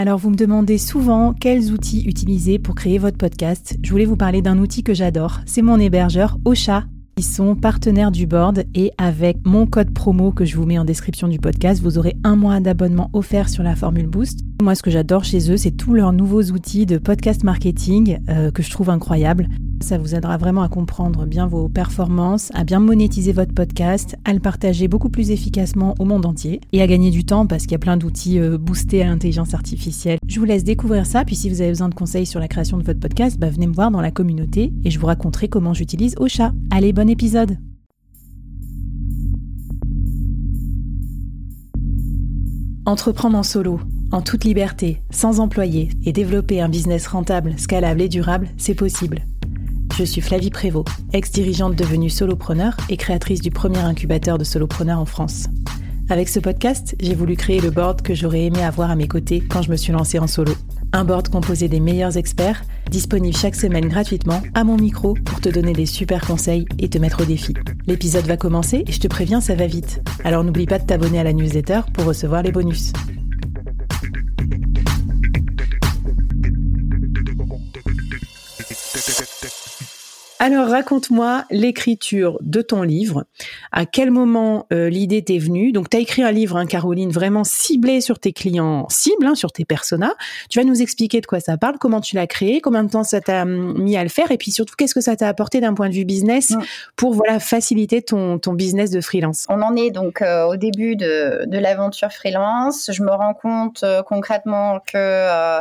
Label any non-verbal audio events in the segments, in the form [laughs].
Alors vous me demandez souvent quels outils utiliser pour créer votre podcast. Je voulais vous parler d'un outil que j'adore. C'est mon hébergeur Ocha. Ils sont partenaires du board et avec mon code promo que je vous mets en description du podcast, vous aurez un mois d'abonnement offert sur la formule Boost. Moi, ce que j'adore chez eux, c'est tous leurs nouveaux outils de podcast marketing euh, que je trouve incroyables. Ça vous aidera vraiment à comprendre bien vos performances, à bien monétiser votre podcast, à le partager beaucoup plus efficacement au monde entier et à gagner du temps parce qu'il y a plein d'outils euh, boostés à l'intelligence artificielle. Je vous laisse découvrir ça, puis si vous avez besoin de conseils sur la création de votre podcast, bah, venez me voir dans la communauté et je vous raconterai comment j'utilise Ocha. Allez, bon épisode Entreprendre en solo, en toute liberté, sans employé et développer un business rentable, scalable et durable, c'est possible. Je suis Flavie Prévost, ex-dirigeante devenue solopreneur et créatrice du premier incubateur de solopreneurs en France. Avec ce podcast, j'ai voulu créer le board que j'aurais aimé avoir à mes côtés quand je me suis lancée en solo. Un board composé des meilleurs experts, disponible chaque semaine gratuitement à mon micro pour te donner des super conseils et te mettre au défi. L'épisode va commencer et je te préviens, ça va vite. Alors n'oublie pas de t'abonner à la newsletter pour recevoir les bonus. Alors raconte-moi l'écriture de ton livre. À quel moment euh, l'idée t'est venue? Donc tu as écrit un livre, hein, Caroline, vraiment ciblé sur tes clients cibles, hein, sur tes personas. Tu vas nous expliquer de quoi ça parle, comment tu l'as créé, combien de temps ça t'a hum, mis à le faire, et puis surtout qu'est-ce que ça t'a apporté d'un point de vue business pour voilà faciliter ton, ton business de freelance? On en est donc euh, au début de, de l'aventure freelance. Je me rends compte euh, concrètement que euh,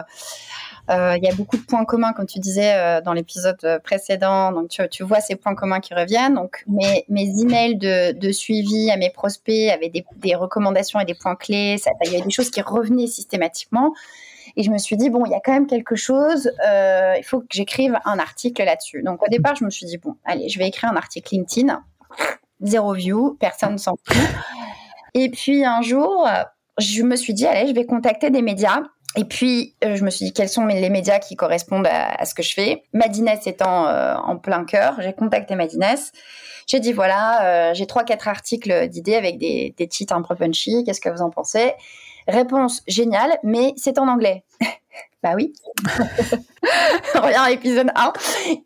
il y a beaucoup de points communs, comme tu disais euh, dans l'épisode précédent. Donc, tu, vois ces points communs qui reviennent. Donc, mes, emails de, suivi à mes prospects avaient des, recommandations et des points clés. Il y avait des choses qui revenaient systématiquement. Et je me suis dit, bon, il y a quand même quelque chose, euh, il faut que j'écrive un article là-dessus. Donc au départ, je me suis dit, bon, allez, je vais écrire un article LinkedIn, zéro view, personne ne s'en fout. Et puis un jour, je me suis dit, allez, je vais contacter des médias et puis, euh, je me suis dit, quels sont les médias qui correspondent à, ce que je fais? Madines étant euh, en plein cœur, j'ai contacté Madines. J'ai dit, voilà, euh, j'ai trois, quatre articles d'idées avec des, titres un peu punchy. Qu'est-ce que vous en pensez? Réponse géniale, mais c'est en anglais. [laughs] bah oui. [laughs] On revient à l'épisode 1.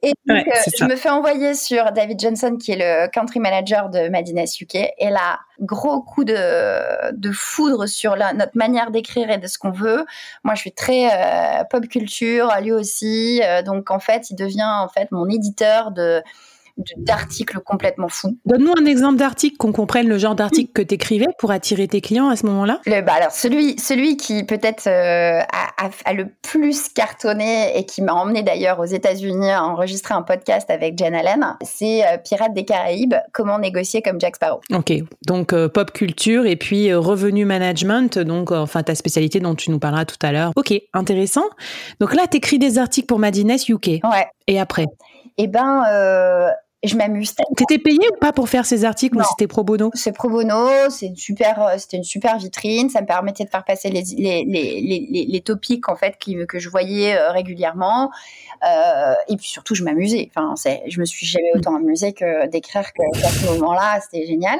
Et donc, euh, je me fais envoyer sur David Johnson, qui est le country manager de Madines UK. Et là, gros coup de, de foudre sur la, notre manière d'écrire et de ce qu'on veut. Moi, je suis très euh, pop culture, lui aussi. Euh, donc, en fait, il devient en fait mon éditeur de d'articles complètement fous. Donne-nous un exemple d'article, qu'on comprenne le genre d'article que tu écrivais pour attirer tes clients à ce moment-là. bah alors celui, celui qui peut-être euh, a, le plus cartonné et qui m'a emmené d'ailleurs aux États-Unis à enregistrer un podcast avec Jen Allen, c'est euh, Pirates des Caraïbes, comment négocier comme Jack Sparrow. Ok, donc euh, pop culture et puis revenu management, donc enfin ta spécialité dont tu nous parleras tout à l'heure. Ok, intéressant. Donc là, tu écris des articles pour Madines UK. Ouais. Et après? Eh ben, je m'amuse tellement. T'étais payé ou pas pour faire ces articles ou c'était pro bono? C'est pro bono, c'est une super, euh, c'était une super vitrine. Ça me permettait de faire passer les, les, les, les, les topics en fait qui, que je voyais euh, régulièrement. Euh, et puis surtout, je m'amusais. Enfin, je me suis jamais autant amusée que d'écrire qu'à ce moment-là. C'était génial.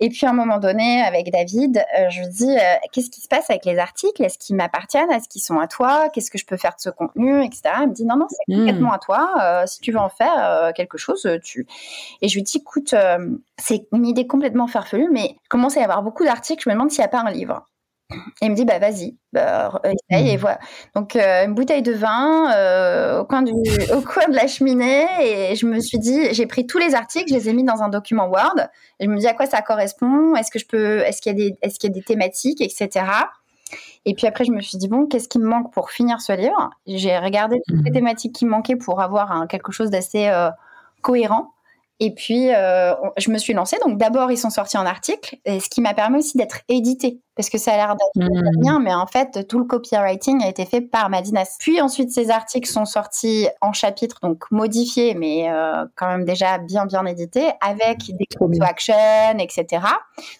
Et puis à un moment donné, avec David, euh, je lui dis qu'est-ce qui se passe avec les articles? Est-ce qu'ils m'appartiennent? Est-ce qu'ils sont à toi? Qu'est-ce que je peux faire de ce contenu, etc. Il me dit non, non, c'est mm. complètement à toi. si tu veux en faire quelque chose, tu. Et je lui dis écoute, c'est une idée complètement farfelue, mais commence à y avoir beaucoup d'articles. Je me demande s'il n'y a pas un livre. Et il me dit bah vas-y, bah, essaye et mmh. voilà. Donc euh, une bouteille de vin euh, au coin du, [laughs] au coin de la cheminée et je me suis dit j'ai pris tous les articles, je les ai mis dans un document Word. Et je me dis à quoi ça correspond, est-ce que je peux, est-ce qu'il y a des, est-ce qu'il y a des thématiques, etc. Et puis après je me suis dit bon qu'est-ce qui me manque pour finir ce livre? J'ai regardé toutes les mmh. thématiques qui me manquaient pour avoir quelque chose d'assez euh, cohérent. Et puis, je me suis lancée. Donc, d'abord, ils sont sortis en article, ce qui m'a permis aussi d'être édité parce que ça a l'air d'être mmh. bien, mais en fait, tout le copywriting a été fait par Madines. Puis ensuite, ces articles sont sortis en chapitres, donc modifiés, mais euh, quand même déjà bien bien édités, avec des call to action, etc.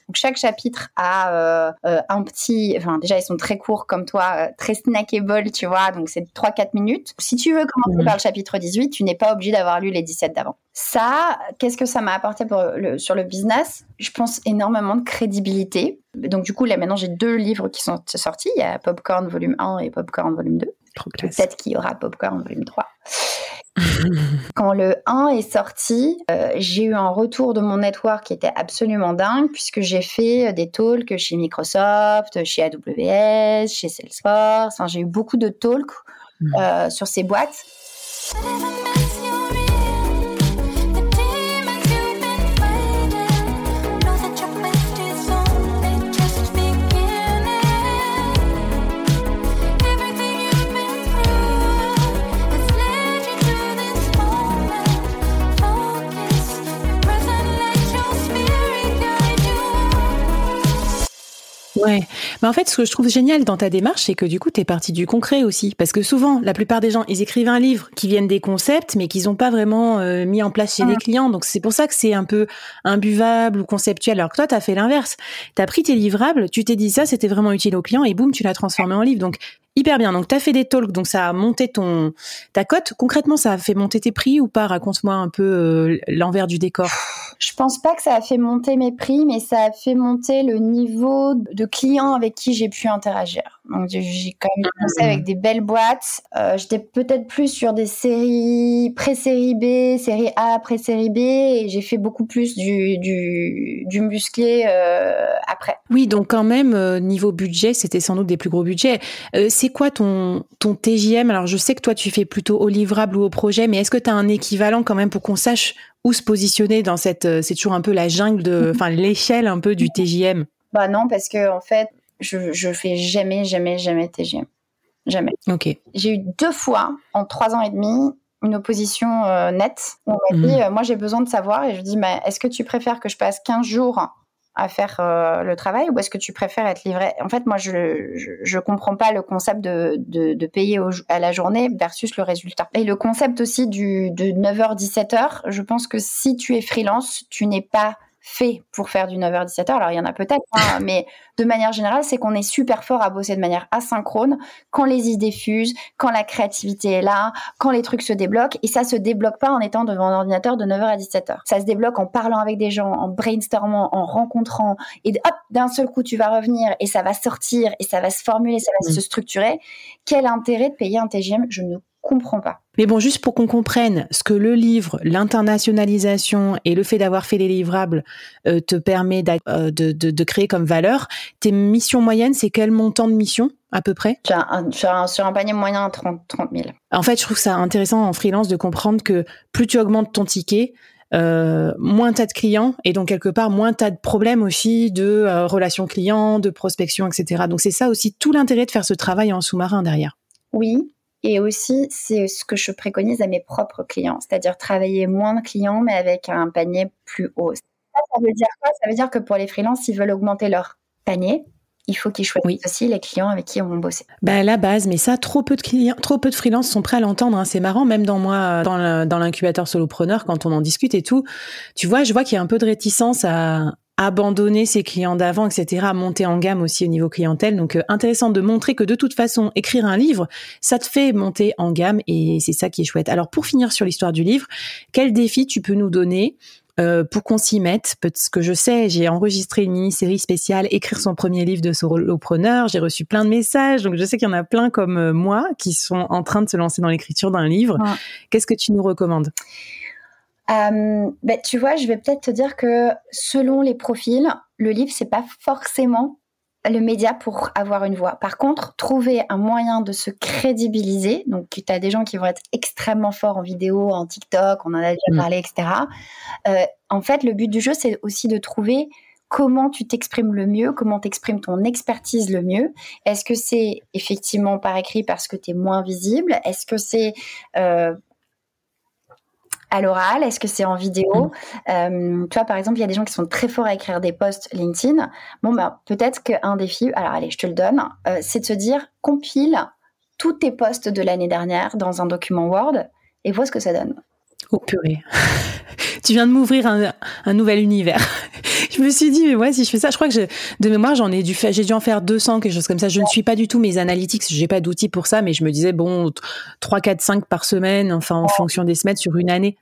Donc chaque chapitre a euh, euh, un petit, enfin déjà ils sont très courts comme toi, très snackable, tu vois, donc c'est 3-4 minutes. Si tu veux commencer mmh. par le chapitre 18, tu n'es pas obligé d'avoir lu les 17 d'avant. Ça, qu'est-ce que ça m'a apporté pour le, sur le business? Je pense énormément de crédibilité Donc, du coup, là, maintenant, j'ai deux livres qui sont sortis. Il y a Popcorn volume 1 et Popcorn volume 2. Peut-être qu'il y aura Popcorn volume 3. [laughs] Quand le 1 est sorti, euh, j'ai eu un retour de mon network qui était absolument dingue puisque j'ai fait des talks chez Microsoft, chez AWS, chez Salesforce. j'ai eu beaucoup de talks mm. euh, sur ces boîtes. Ouais. Mais en fait, ce que je trouve génial dans ta démarche, c'est que du coup, tu es parti du concret aussi. Parce que souvent, la plupart des gens, ils écrivent un livre qui viennent des concepts, mais qu'ils n'ont pas vraiment euh, mis en place chez les clients. Donc, c'est pour ça que c'est un peu imbuvable ou conceptuel. Alors que toi, tu as fait l'inverse. Tu as pris tes livrables, tu t'es dit ça, c'était vraiment utile au client, et boum, tu l'as transformé en livre. Donc, hyper bien. Donc, tu as fait des talks, donc ça a monté ton ta cote. Concrètement, ça a fait monter tes prix ou pas? Raconte-moi un peu euh, l'envers du décor. Je pense pas que ça a fait monter mes prix, mais ça a fait monter le niveau de clients avec qui j'ai pu interagir. Donc j'ai quand même commencé avec mmh. des belles boîtes. Euh, j'étais peut-être plus sur des séries pré-série B, série A, pré-série B, et j'ai fait beaucoup plus du, du, du musclé euh, après. Oui, donc quand même, euh, niveau budget, c'était sans doute des plus gros budgets. c'est quoi ton, ton TJM Alors je sais que toi, tu fais plutôt au livrable ou au projet, mais est-ce que tu as un équivalent quand même pour qu'on sache où se positionner dans cette... c'est toujours un peu la jungle de... [laughs] Enfin, l'échelle un peu du TJM bah non, parce que en fait, je, je fais jamais, jamais, jamais TGM. Jamais. Ok. J'ai eu deux fois en trois ans et demi une opposition euh, nette. On m'a dit, mhm. euh, moi j'ai besoin de savoir, et je dis, mais est-ce que tu préfères que je passe 15 jours à faire euh, le travail ou est-ce que tu préfères être livré En fait, moi, je ne comprends pas le concept de, de, de payer à la journée versus le résultat. Et le concept aussi du, de 9h-17h, je pense que si tu es freelance, tu n'es pas fait pour faire du 9h-17h. Alors, il y en a peut-être, hein, [laughs] mais de manière générale, c'est qu'on est super fort à bosser de manière asynchrone quand les idées fusent, quand la créativité est là, quand les trucs se débloquent. Et ça se débloque pas en étant devant un ordinateur de 9h à 17h. Ça se débloque en parlant avec des gens, en brainstormant, en rencontrant. Et hop, d'un seul coup, tu vas revenir et ça va sortir et ça va se formuler, ça va mmh. se structurer. Quel intérêt de payer un TGM Je ne comprends pas. Mais bon, juste pour qu'on comprenne ce que le livre, l'internationalisation et le fait d'avoir fait les livrables euh, te permet euh, de, de, créer comme valeur, tes missions moyennes, c'est quel montant de mission à peu près? Sur un, panier moyen, 30, 30 000. En fait, je trouve ça intéressant en freelance de comprendre que plus tu augmentes ton ticket, euh, moins tu as de clients et donc quelque part moins tu as de problèmes aussi de relations clients, de prospection, etc. Donc c'est ça aussi tout l'intérêt de faire ce travail en sous-marin derrière. Oui, et aussi, c'est ce que je préconise à mes propres clients, c'est-à-dire travailler moins de clients, mais avec un panier plus haut. Ça, veut dire quoi? Ça veut dire que pour les freelances, s'ils veulent augmenter leur panier, il faut qu'ils choisissent aussi les clients avec qui on va bosser. Bah, la base, mais ça, trop peu de clients, trop peu de freelances sont prêts à l'entendre. Hein. C'est marrant, même dans moi, dans l'incubateur solopreneur, quand on en discute et tout, tu vois, je vois qu'il y a un peu de réticence à, abandonner ses clients d'avant, etc., monter en gamme aussi au niveau clientèle. Donc, euh, intéressant de montrer que de toute façon, écrire un livre, ça te fait monter en gamme et c'est ça qui est chouette. Alors, pour finir sur l'histoire du livre, quel défi tu peux nous donner euh, pour qu'on s'y mette? Parce que je sais, j'ai enregistré une mini-série spéciale, écrire son premier livre de solopreneur. J'ai reçu plein de messages, donc je sais qu'il y en a plein comme euh, moi qui sont en train de se lancer dans l'écriture d'un livre. Qu'est-ce que tu nous recommandes? Euh, ben, tu vois, je vais peut-être te dire que selon les profils, le livre, c'est pas forcément le média pour avoir une voix. Par contre, trouver un moyen de se crédibiliser, donc tu as des gens qui vont être extrêmement forts en vidéo, en TikTok, on en a déjà mm. parlé, etc. Euh, en fait, le but du jeu, c'est aussi de trouver comment tu t'exprimes le mieux, comment t'exprimes ton expertise le mieux. Est-ce que c'est effectivement par écrit parce que tu es moins visible? Est-ce que c'est euh, à l'oral? Est-ce que c'est en vidéo? Mm. euh, Tu vois, par exemple, il y a des gens qui sont très forts à écrire des posts LinkedIn. Bon, ben, peut-être qu'un défi, alors allez, je te le donne, euh, c'est de se dire, compile tous tes posts de l'année dernière dans un document Word et vois ce que ça donne. Oh purée. [laughs] tu viens de m'ouvrir un, nouvel univers. [laughs] je me suis dit, mais ouais, si je fais ça, je crois que de mémoire, j'en ai dû j'ai dû en faire 200, quelque chose comme ça. Je ne suis pas du tout mes analytics, j'ai pas d'outils pour ça, mais je me disais, bon, 3, 4, 5 par semaine, enfin, en fonction des semaines sur une année.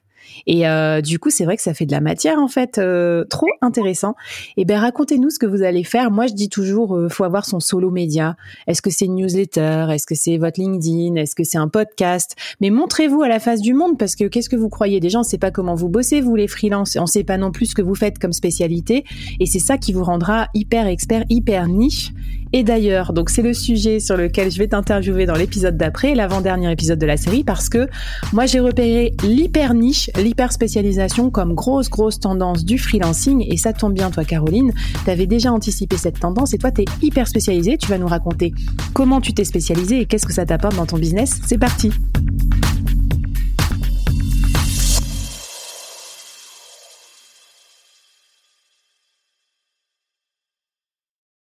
Et euh, du coup, c'est vrai que ça fait de la matière en fait, euh, trop intéressant. Et eh ben racontez-nous ce que vous allez faire. Moi, je dis toujours, euh, faut avoir son solo média. Est-ce que c'est une newsletter? Est-ce que c'est votre LinkedIn? Est-ce que c'est un podcast? Mais montrez-vous à la face du monde parce que qu'est-ce que vous croyez Déjà, on ne sait pas comment vous bossez, vous les freelances. On ne sait pas non plus ce que vous faites comme spécialité. Et c'est ça qui vous rendra hyper expert, hyper niche. Et d'ailleurs, donc c'est le sujet sur lequel je vais t'interviewer dans l'épisode d'après, l'avant-dernier épisode de la série, parce que moi j'ai repéré l'hyper niche, l'hyper spécialisation comme grosse grosse tendance du freelancing. Et ça tombe bien, toi Caroline, tu avais déjà anticipé cette tendance et toi tu es hyper spécialisée. Tu vas nous raconter comment tu t'es spécialisée et qu'est-ce que ça t'apporte dans ton business. C'est parti.